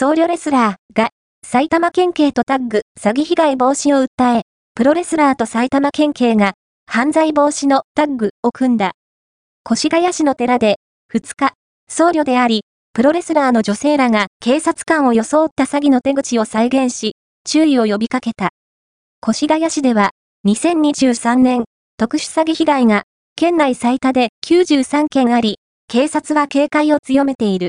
僧侶レスラーが埼玉県警とタッグ詐欺被害防止を訴え、プロレスラーと埼玉県警が犯罪防止のタッグを組んだ。越谷市の寺で2日、僧侶であり、プロレスラーの女性らが警察官を装った詐欺の手口を再現し、注意を呼びかけた。越谷市では、2023年、特殊詐欺被害が、県内最多で93件あり、警察は警戒を強めている。